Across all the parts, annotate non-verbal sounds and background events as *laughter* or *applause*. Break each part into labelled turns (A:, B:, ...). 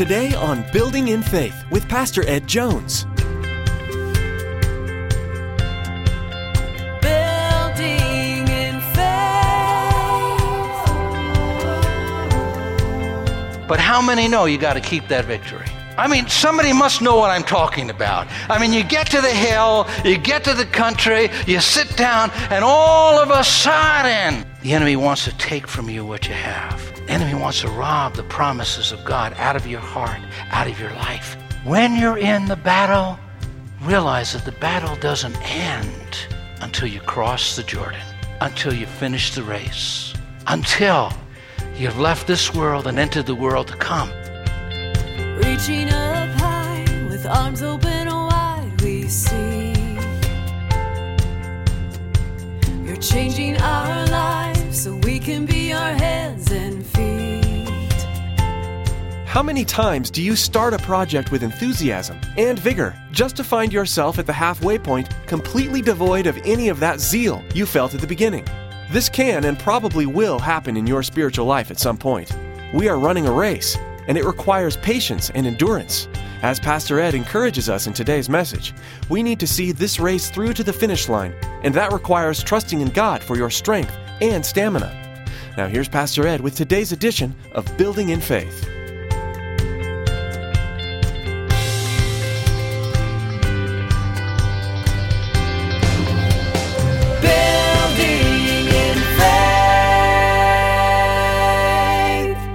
A: Today on Building in Faith with Pastor Ed Jones.
B: Building in faith.
C: But how many know you got to keep that victory? I mean, somebody must know what I'm talking about. I mean, you get to the hill, you get to the country, you sit down, and all of a sudden, the enemy wants to take from you what you have. Enemy wants to rob the promises of God out of your heart, out of your life. When you're in the battle, realize that the battle doesn't end until you cross the Jordan, until you finish the race, until you've left this world and entered the world to come.
B: Reaching up high with arms open wide, we see. You're changing our lives so we can be your hands
A: How many times do you start a project with enthusiasm and vigor just to find yourself at the halfway point completely devoid of any of that zeal you felt at the beginning? This can and probably will happen in your spiritual life at some point. We are running a race, and it requires patience and endurance. As Pastor Ed encourages us in today's message, we need to see this race through to the finish line, and that requires trusting in God for your strength and stamina. Now, here's Pastor Ed with today's edition of Building in Faith.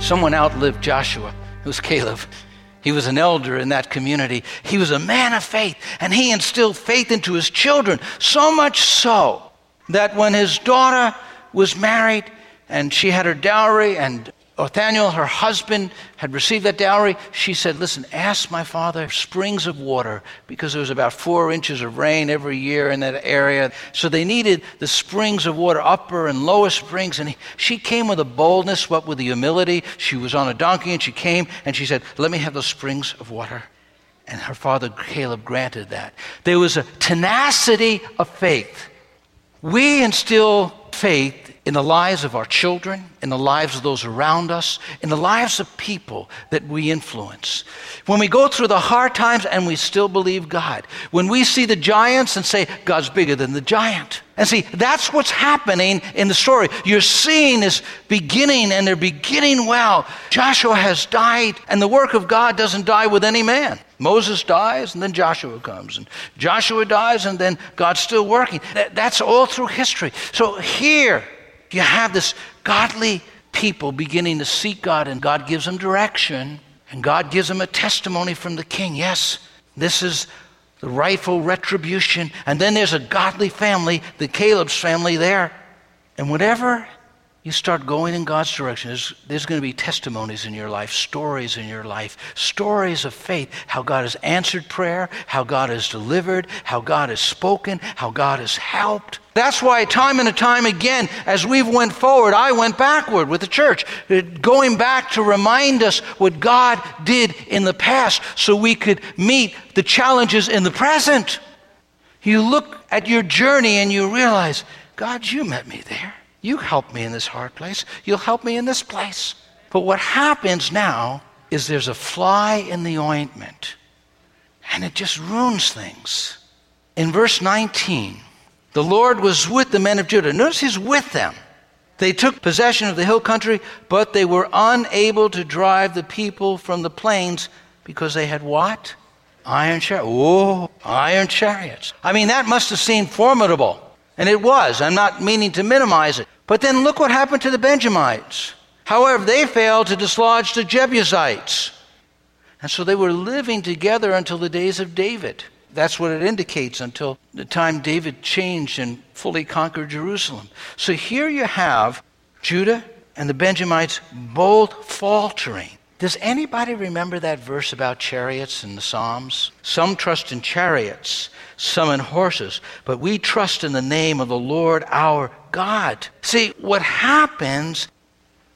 C: Someone outlived Joshua. It was Caleb. He was an elder in that community. He was a man of faith, and he instilled faith into his children, so much so that when his daughter was married and she had her dowry, and Othniel, her husband, had received that dowry, she said, Listen, ask my father springs of water, because there was about four inches of rain every year in that area. So they needed the springs of water, upper and lower springs. And she came with a boldness, what with the humility. She was on a donkey and she came and she said, Let me have those springs of water. And her father Caleb granted that. There was a tenacity of faith. We instill faith in the lives of our children, in the lives of those around us, in the lives of people that we influence. When we go through the hard times and we still believe God, when we see the giants and say, God's bigger than the giant. And see, that's what's happening in the story. You're seeing this beginning, and they're beginning well. Joshua has died, and the work of God doesn't die with any man. Moses dies, and then Joshua comes. And Joshua dies, and then God's still working. That- That's all through history. So here, you have this godly people beginning to seek God, and God gives them direction, and God gives them a testimony from the king. Yes, this is the rightful retribution. And then there's a godly family, the Caleb's family there. And whatever you start going in God's direction, there's, there's going to be testimonies in your life, stories in your life, stories of faith, how God has answered prayer, how God has delivered, how God has spoken, how God has helped. That's why time and time again, as we've went forward, I went backward with the church, uh, going back to remind us what God did in the past so we could meet the challenges in the present. You look at your journey and you realize, God, you met me there. You helped me in this hard place. You'll help me in this place. But what happens now is there's a fly in the ointment, and it just ruins things. In verse 19, the Lord was with the men of Judah. Notice he's with them. They took possession of the hill country, but they were unable to drive the people from the plains because they had what? Iron chariots. Oh, iron chariots. I mean, that must have seemed formidable. And it was. I'm not meaning to minimize it. But then look what happened to the Benjamites. However, they failed to dislodge the Jebusites. And so they were living together until the days of David. That's what it indicates until the time David changed and fully conquered Jerusalem. So here you have Judah and the Benjamites both faltering. Does anybody remember that verse about chariots in the Psalms? Some trust in chariots, some in horses, but we trust in the name of the Lord our God. See, what happens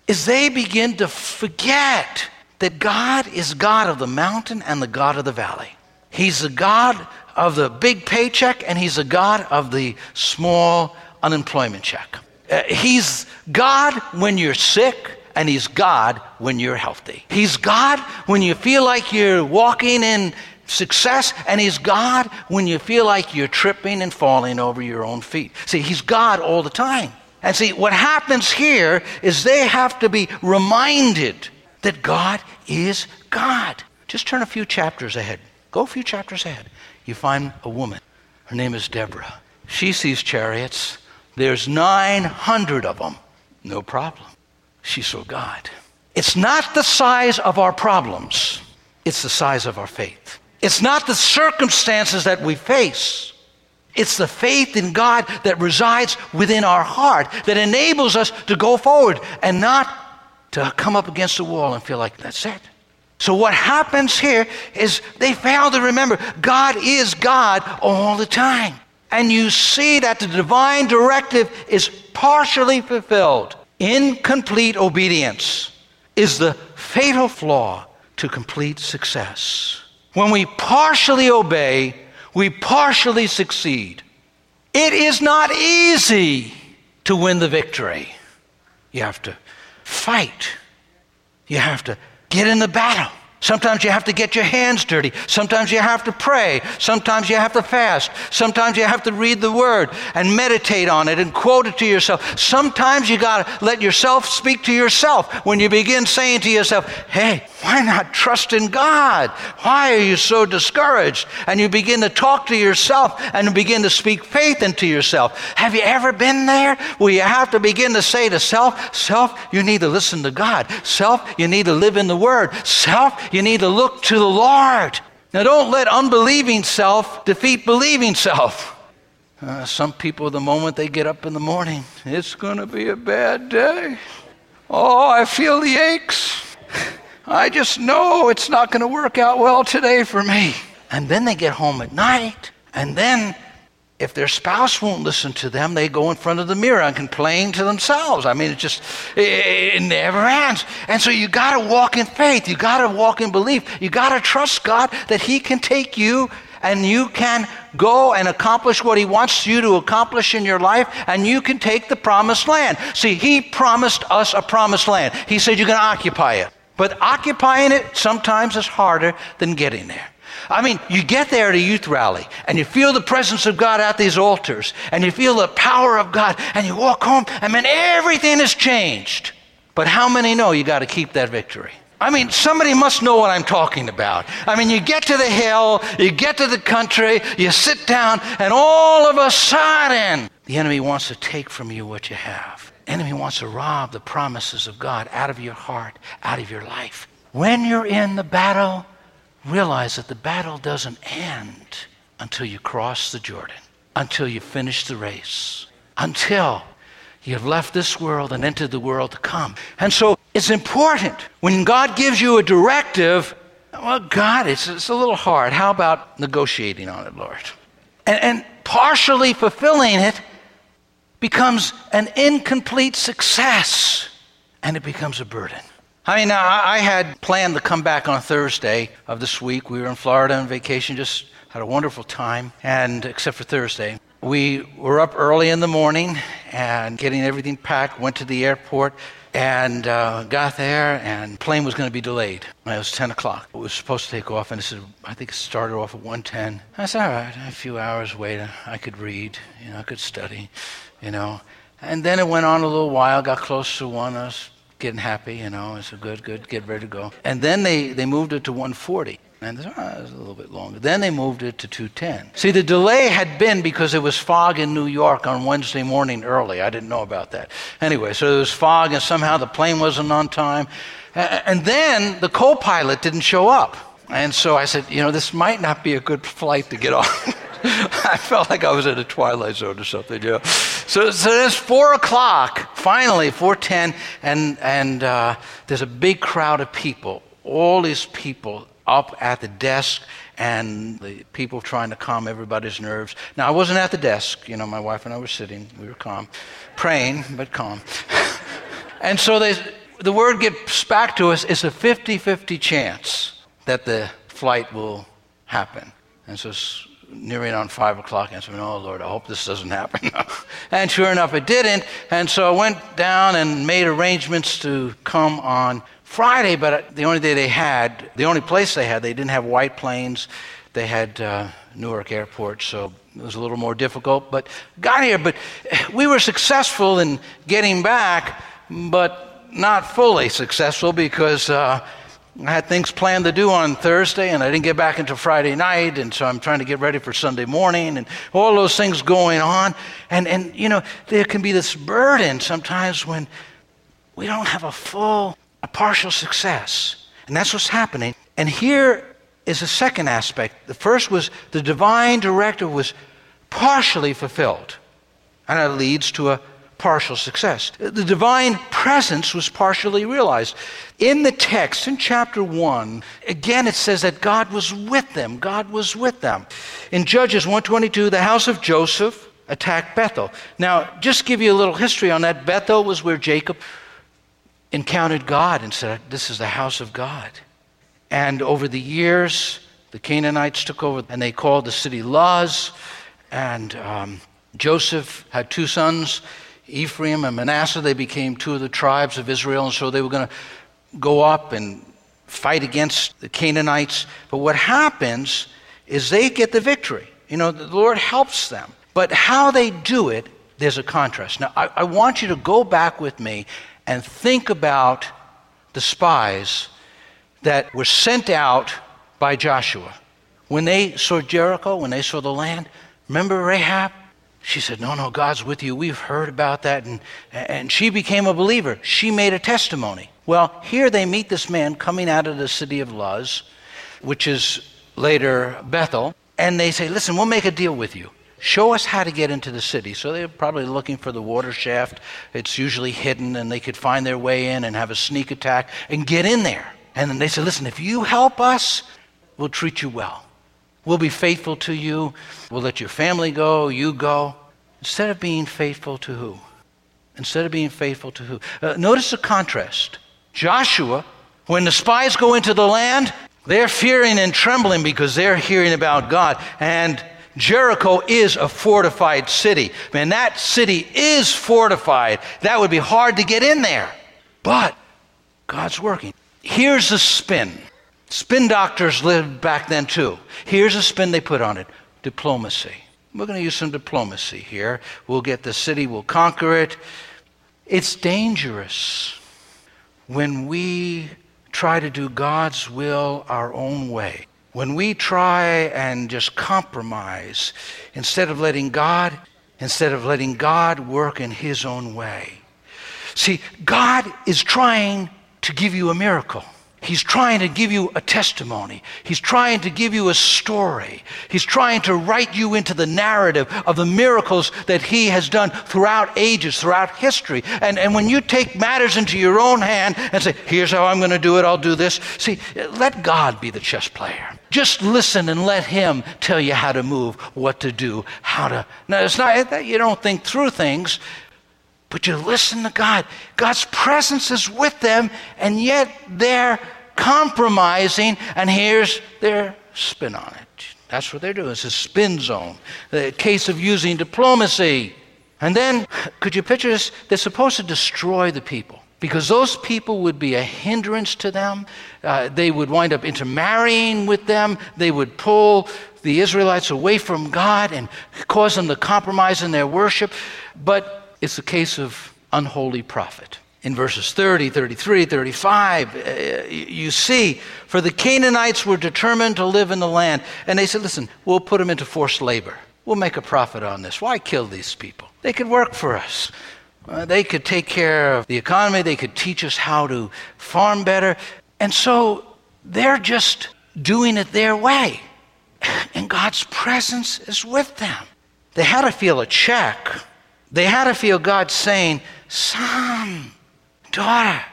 C: is they begin to forget that God is God of the mountain and the God of the valley. He's the God of the big paycheck and he's the God of the small unemployment check. Uh, he's God when you're sick and He's God when you're healthy. He's God when you feel like you're walking in success, and He's God when you feel like you're tripping and falling over your own feet. See, He's God all the time. And see, what happens here is they have to be reminded that God is God. Just turn a few chapters ahead. Go a few chapters ahead. You find a woman. Her name is Deborah. She sees chariots. There's 900 of them. No problem. She saw God. It's not the size of our problems, it's the size of our faith. It's not the circumstances that we face. It's the faith in God that resides within our heart that enables us to go forward and not to come up against the wall and feel like that's it. So, what happens here is they fail to remember God is God all the time. And you see that the divine directive is partially fulfilled. Incomplete obedience is the fatal flaw to complete success. When we partially obey, we partially succeed. It is not easy to win the victory. You have to fight, you have to get in the battle. Sometimes you have to get your hands dirty. Sometimes you have to pray. Sometimes you have to fast. Sometimes you have to read the word and meditate on it and quote it to yourself. Sometimes you got to let yourself speak to yourself when you begin saying to yourself, hey, why not trust in God? Why are you so discouraged? And you begin to talk to yourself and begin to speak faith into yourself. Have you ever been there where you have to begin to say to self, self, you need to listen to God. Self, you need to live in the word. Self, you need to look to the Lord. Now, don't let unbelieving self defeat believing self. Uh, some people, the moment they get up in the morning, it's going to be a bad day. Oh, I feel the aches. I just know it's not going to work out well today for me. And then they get home at night, and then if their spouse won't listen to them, they go in front of the mirror and complain to themselves. I mean, it just, it, never ends. And so you got to walk in faith. You got to walk in belief. You got to trust God that He can take you and you can go and accomplish what He wants you to accomplish in your life, and you can take the promised land. See, He promised us a promised land. He said you're going to occupy it. But occupying it sometimes is harder than getting there. I mean, you get there at a youth rally and you feel the presence of God at these altars and you feel the power of God and you walk home and man, everything has changed. But how many know you got to keep that victory? I mean, somebody must know what I'm talking about. I mean, you get to the hill, you get to the country, you sit down, and all of a sudden, the enemy wants to take from you what you have. The enemy wants to rob the promises of God out of your heart, out of your life. When you're in the battle, realize that the battle doesn't end until you cross the Jordan, until you finish the race, until you've left this world and entered the world to come. And so it's important when God gives you a directive. Well, God, it's, it's a little hard. How about negotiating on it, Lord? And, and partially fulfilling it becomes an incomplete success and it becomes a burden. I mean, I had planned to come back on Thursday of this week. We were in Florida on vacation, just had a wonderful time, and except for Thursday. We were up early in the morning and getting everything packed, went to the airport, and uh, got there, and plane was going to be delayed. It was 10 o'clock. It was supposed to take off, and it I think it started off at 1:10. I said, all right, a few hours wait, I could read, you know, I could study, you know. And then it went on a little while, got close to one. I was getting happy, you know. I said, good, good, get ready to go. And then they, they moved it to 140. And oh, it was a little bit longer. Then they moved it to 210. See, the delay had been because it was fog in New York on Wednesday morning early. I didn't know about that. Anyway, so there was fog, and somehow the plane wasn't on time. And then the co pilot didn't show up. And so I said, you know, this might not be a good flight to get off. *laughs* *laughs* I felt like I was in a twilight zone or something, you know. So, so it's four o'clock, finally, 4.10, and, and uh, there's a big crowd of people. All these people up at the desk and the people trying to calm everybody's nerves. Now, I wasn't at the desk. You know, my wife and I were sitting. We were calm, praying, but calm. *laughs* and so they, the word gets back to us it's a 50 50 chance that the flight will happen. And so nearing on five o'clock, and I said, "Oh Lord, I hope this doesn't happen." *laughs* and sure enough, it didn't. And so I went down and made arrangements to come on Friday. But the only day they had, the only place they had, they didn't have White Plains. They had uh, Newark Airport, so it was a little more difficult. But got here. But we were successful in getting back, but not fully successful because. Uh, I had things planned to do on Thursday, and I didn't get back until Friday night, and so I'm trying to get ready for Sunday morning, and all those things going on. And, and you know, there can be this burden sometimes when we don't have a full, a partial success. And that's what's happening. And here is a second aspect. The first was the divine directive was partially fulfilled, and it leads to a partial success. The divine presence was partially realized. In the text, in chapter 1, again it says that God was with them. God was with them. In Judges 122, the house of Joseph attacked Bethel. Now, just give you a little history on that. Bethel was where Jacob encountered God and said, This is the house of God. And over the years, the Canaanites took over and they called the city Luz. And um, Joseph had two sons. Ephraim and Manasseh, they became two of the tribes of Israel, and so they were going to go up and fight against the Canaanites. But what happens is they get the victory. You know, the Lord helps them. But how they do it, there's a contrast. Now, I, I want you to go back with me and think about the spies that were sent out by Joshua. When they saw Jericho, when they saw the land, remember Rahab? She said, No, no, God's with you. We've heard about that. And, and she became a believer. She made a testimony. Well, here they meet this man coming out of the city of Luz, which is later Bethel. And they say, Listen, we'll make a deal with you. Show us how to get into the city. So they're probably looking for the water shaft. It's usually hidden, and they could find their way in and have a sneak attack and get in there. And then they said, Listen, if you help us, we'll treat you well. We'll be faithful to you. We'll let your family go, you go. Instead of being faithful to who? Instead of being faithful to who? Uh, notice the contrast. Joshua, when the spies go into the land, they're fearing and trembling because they're hearing about God. And Jericho is a fortified city. Man, that city is fortified. That would be hard to get in there. But God's working. Here's the spin. Spin doctors lived back then too. Here's a spin they put on it diplomacy. We're going to use some diplomacy here. We'll get the city, we'll conquer it. It's dangerous when we try to do God's will our own way. When we try and just compromise instead of letting God instead of letting God work in his own way. See, God is trying to give you a miracle. He's trying to give you a testimony. He's trying to give you a story. He's trying to write you into the narrative of the miracles that He has done throughout ages, throughout history. And, and when you take matters into your own hand and say, here's how I'm going to do it, I'll do this. See, let God be the chess player. Just listen and let Him tell you how to move, what to do, how to. Now, it's not that you don't think through things. But you listen to God. God's presence is with them, and yet they're compromising, and here's their spin on it. That's what they're doing. It's a spin zone. The case of using diplomacy. And then, could you picture this? They're supposed to destroy the people because those people would be a hindrance to them. Uh, they would wind up intermarrying with them. They would pull the Israelites away from God and cause them to compromise in their worship. But it's a case of unholy profit. In verses 30, 33, 35, uh, you see, for the Canaanites were determined to live in the land. And they said, listen, we'll put them into forced labor. We'll make a profit on this. Why kill these people? They could work for us. Uh, they could take care of the economy. They could teach us how to farm better. And so they're just doing it their way. *laughs* And God's presence is with them. They had to feel a check they had to feel God saying, Son, daughter,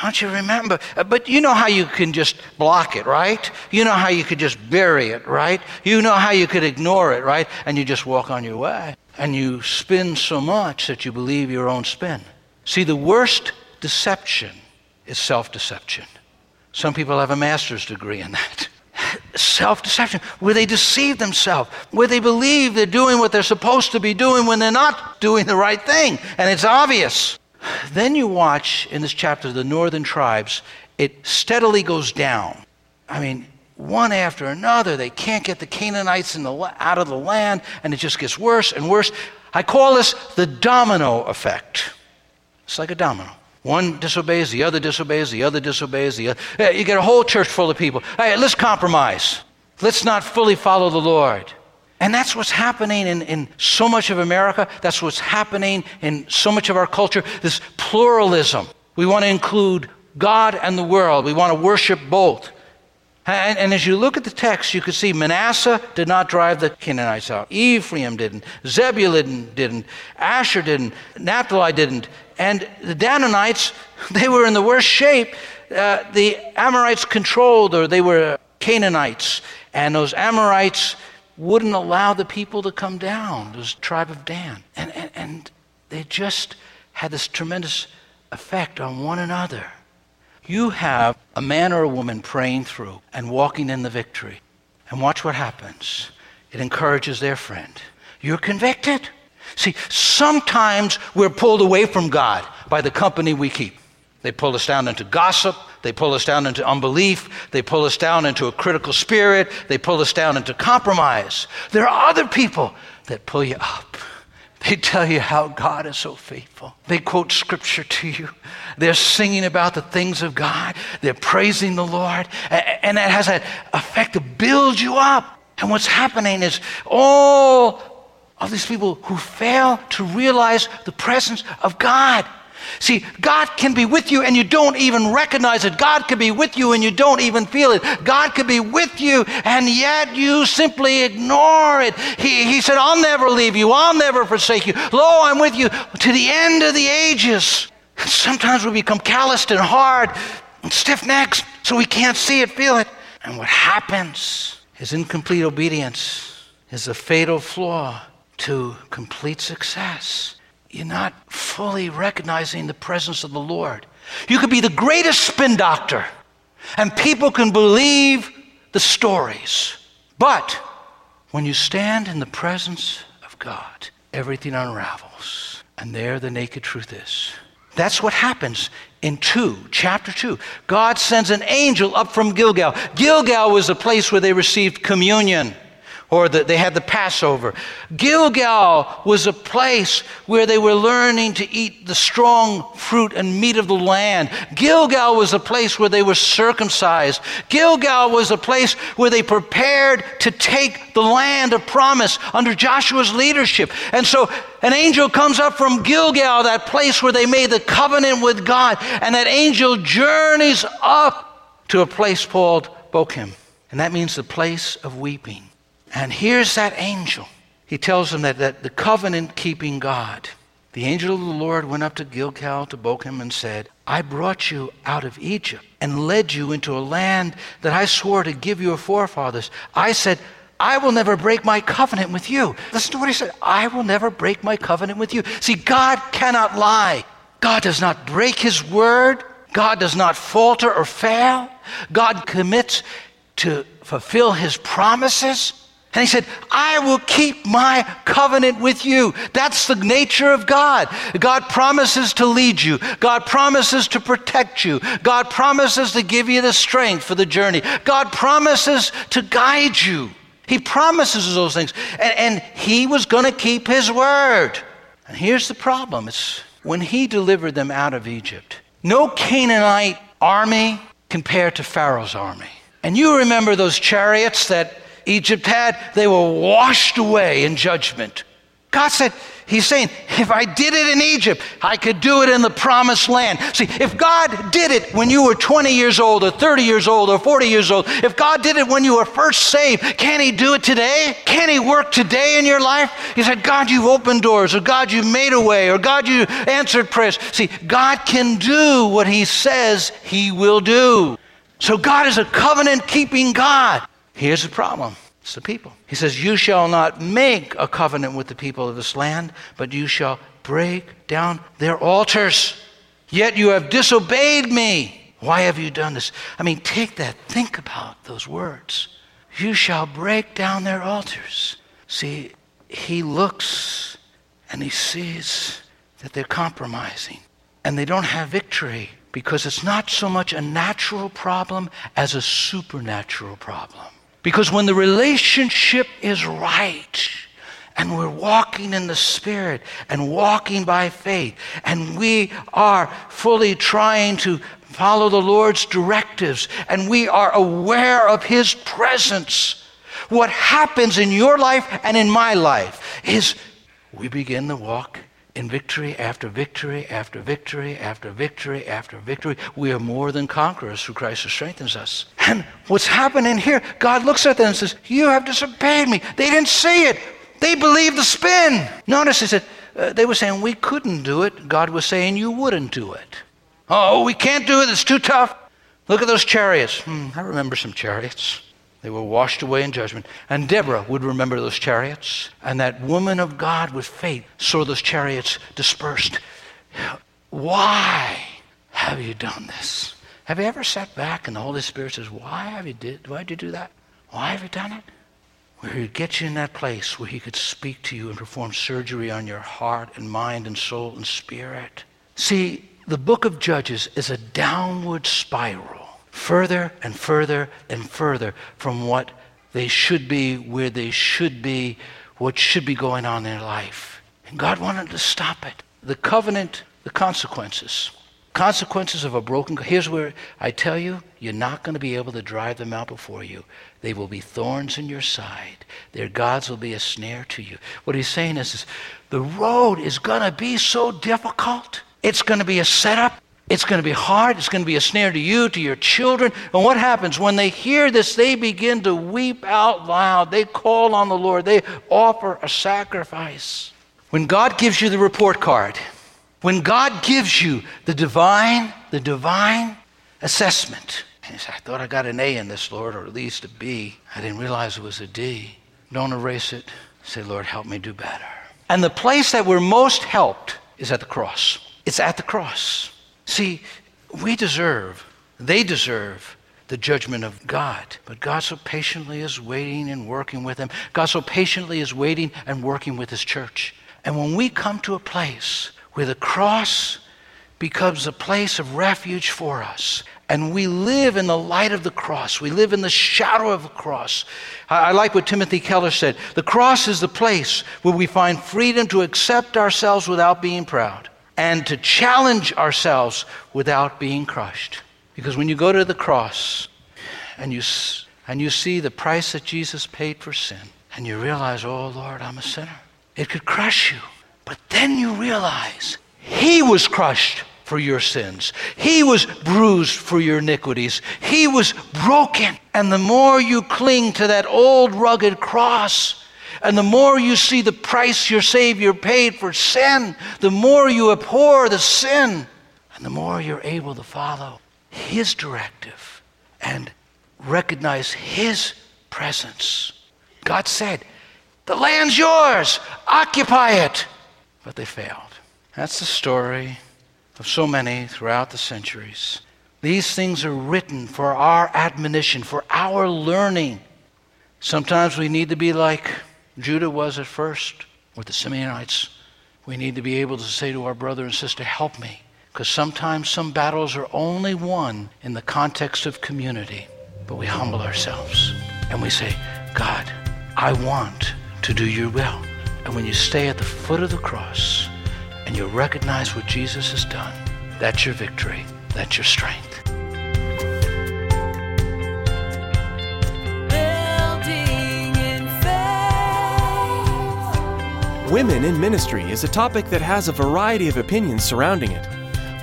C: don't you remember? Uh, but you know how you can just block it, right? You know how you could just bury it, right? You know how you could ignore it, right? And you just walk on your way. And you spin so much that you believe your own spin. See, the worst deception is self deception. Some people have a master's degree in that. Self deception, where they deceive themselves, where they believe they're doing what they're supposed to be doing when they're not doing the right thing. And it's obvious. Then you watch in this chapter the northern tribes, it steadily goes down. I mean, one after another, they can't get the Canaanites the, out of the land, and it just gets worse and worse. I call this the domino effect. It's like a domino. One disobeys, the other disobeys, the other disobeys, the other. You get a whole church full of people. Hey, let's compromise. Let's not fully follow the Lord. And that's what's happening in, in so much of America. That's what's happening in so much of our culture this pluralism. We want to include God and the world, we want to worship both. And, and, as you look at the text, you can see Manasseh did not drive the Canaanites out. Ephraim didn't. Zebulun didn't. Asher didn't. Naphtali didn't. And the Danites, *laughs* they were in the worst shape. Uh, the Amorites controlled, or they were Canaanites. And those Amorites wouldn't allow the people to come down, this tribe of Dan. And, and, and they just had this tremendous effect on one another. You have a man or a woman praying through and walking in the victory. And watch what happens. It encourages their friend. You're convicted. See, sometimes we're pulled away from God by the company we keep. They pull us down into gossip. They pull us down into unbelief. They pull us down into a critical spirit. They pull us down into compromise. There are other people that pull you up. They tell you how God is so faithful. They quote scripture to you. They're singing about the things of God. They're praising the Lord. And that has an effect to build you up. And what's happening is all of these people who fail to realize the presence of God. See, God can be with you and you don't even recognize it. God can be with you and you don't even feel it. God can be with you and yet you simply ignore it. He, he said, I'll never leave you. I'll never forsake you. Lo, I'm with you to the end of the ages. Sometimes we become calloused and hard and stiff necks so we can't see it, feel it. And what happens is incomplete obedience is a fatal flaw to complete success you're not fully recognizing the presence of the Lord. You could be the greatest spin doctor, and people can believe the stories. But when you stand in the presence of God, everything unravels. And there the naked truth is. That's what happens in 2, chapter 2. God sends an angel up from Gilgal. Gilgal was the place where they received communion or the, they had the Passover. Gilgal was a place where they were learning to eat the strong fruit and meat of the land. Gilgal was a place where they were circumcised. Gilgal was a place where they prepared to take the land of promise under Joshua's leadership. And so an angel comes up from Gilgal, that place where they made the covenant with God, and that angel journeys up to a place called Bochim. And that means the place of weeping. And here's that angel. He tells them that, that the covenant keeping God, the angel of the Lord went up to Gilgal to Bochim and said, I brought you out of Egypt and led you into a land that I swore to give your forefathers. I said, I will never break my covenant with you. Listen to what he said. I will never break my covenant with you. See, God cannot lie. God does not break his word. God does not falter or fail. God commits to fulfill his promises. And he said, I will keep my covenant with you. That's the nature of God. God promises to lead you. God promises to protect you. God promises to give you the strength for the journey. God promises to guide you. He promises those things. And, and he was going to keep his word. And here's the problem it's when he delivered them out of Egypt, no Canaanite army compared to Pharaoh's army. And you remember those chariots that Egypt had, they were washed away in judgment. God said, He's saying, if I did it in Egypt, I could do it in the promised land. See, if God did it when you were 20 years old, or 30 years old, or 40 years old, if God did it when you were first saved, can He do it today? Can He work today in your life? He said, God, you've opened doors, or God, you've made a way, or God, you answered prayers. See, God can do what He says He will do. So God is a covenant keeping God. Here's the problem it's the people. He says, You shall not make a covenant with the people of this land, but you shall break down their altars. Yet you have disobeyed me. Why have you done this? I mean, take that, think about those words. you shall break down their altars. See, he looks and he sees that they're compromising and they don't have victory because it's not so much a natural problem as a supernatural problem. Because when the relationship is right, and we're walking in the Spirit and walking by faith, and we are fully trying to follow the Lord's directives, and we are aware of His presence. What happens in your life and in my life is we begin to walk in victory after victory after victory after victory after victory. We are more than conquerors through Christ who strengthens us. And what's happening here, God looks at them and says, You have disobeyed me. They didn't see it. They believed the spin. Notice he said, uh, they were saying we couldn't do it. God was saying you wouldn't do it. Oh, we can't do it. It's too tough. Look at those chariots. Hmm, I remember some chariots. They were washed away in judgment. And Deborah would remember those chariots. And that woman of God with faith saw those chariots dispersed. Why have you done this? Have you ever sat back and the Holy Spirit says, Why have you did why did you do that? Why have you done it? where he'd get you in that place where he could speak to you and perform surgery on your heart and mind and soul and spirit. See, the book of Judges is a downward spiral, further and further and further from what they should be, where they should be, what should be going on in their life. And God wanted to stop it. The covenant, the consequences. Consequences of a broken. Here's where I tell you, you're not going to be able to drive them out before you. They will be thorns in your side. Their gods will be a snare to you. What he's saying is, is the road is going to be so difficult. It's going to be a setup. It's going to be hard. It's going to be a snare to you, to your children. And what happens? When they hear this, they begin to weep out loud. They call on the Lord. They offer a sacrifice. When God gives you the report card, when God gives you the divine, the divine assessment, and I thought I got an A in this, Lord, or at least a B. I didn't realize it was a D. Don't erase it. Say, Lord, help me do better. And the place that we're most helped is at the cross. It's at the cross. See, we deserve, they deserve the judgment of God. But God so patiently is waiting and working with them. God so patiently is waiting and working with His church. And when we come to a place where the cross becomes a place of refuge for us, and we live in the light of the cross. We live in the shadow of the cross. I, like what Timothy Keller said. The cross is the place where we find freedom to accept ourselves without being proud and to challenge ourselves without being crushed. Because when you go to the cross and you, and you see the price that Jesus paid for sin, and you realize, oh Lord, I'm a sinner, it could crush you. But then you realize He was crushed for your sins. He was bruised for your iniquities. He was broken. And the more you cling to that old rugged cross, and the more you see the price your Savior paid for sin, the more you abhor the sin, and the more you're able to follow His directive and recognize His presence. God said, The land's yours, occupy it. But they failed. That's the story of so many throughout the centuries. These things are written for our admonition, for our learning. Sometimes we need to be like Judah was at first with the Simeonites. We need to be able to say to our brother and sister, Help me. Because sometimes some battles are only won in the context of community. But we humble ourselves and we say, God, I want to do your will. And when you stay at the foot of the cross, and you recognize what Jesus has done, that's your victory. That's your strength.
A: Women in ministry is a topic that has a variety of opinions surrounding it.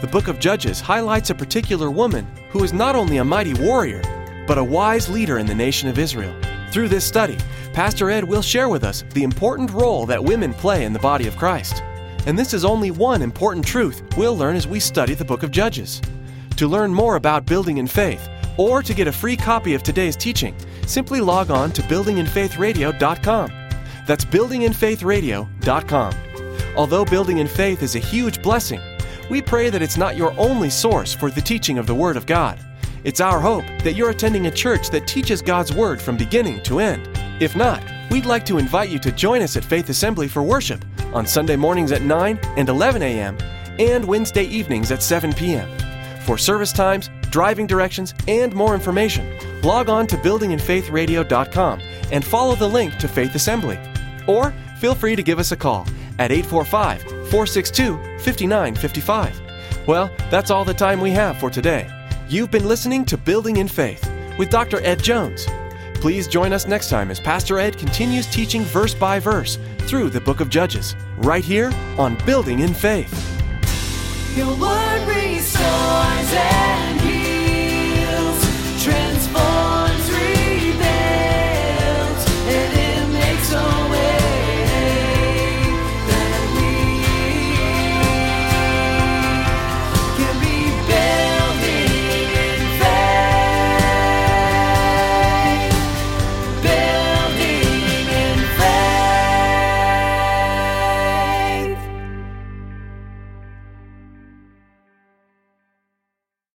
A: The book of Judges highlights a particular woman who is not only a mighty warrior, but a wise leader in the nation of Israel. Through this study, Pastor Ed will share with us the important role that women play in the body of Christ. And this is only one important truth we'll learn as we study the book of Judges. To learn more about building in faith, or to get a free copy of today's teaching, simply log on to buildinginfaithradio.com. That's buildinginfaithradio.com. Although Building in Faith is a huge blessing, we pray that it's not your only source for the teaching of the Word of God. It's our hope that you're attending a church that teaches God's Word from beginning to end. If not, we'd like to invite you to join us at Faith Assembly for worship on Sunday mornings at 9 and 11 a.m. and Wednesday evenings at 7 p.m. For service times, driving directions, and more information, log on to buildinginfaithradio.com and follow the link to Faith Assembly. Or feel free to give us a call at 845 462 5955. Well, that's all the time we have for today. You've been listening to Building in Faith with Dr. Ed Jones. Please join us next time as Pastor Ed continues teaching verse by verse through the book of Judges, right here on Building in Faith.
B: Your word restores.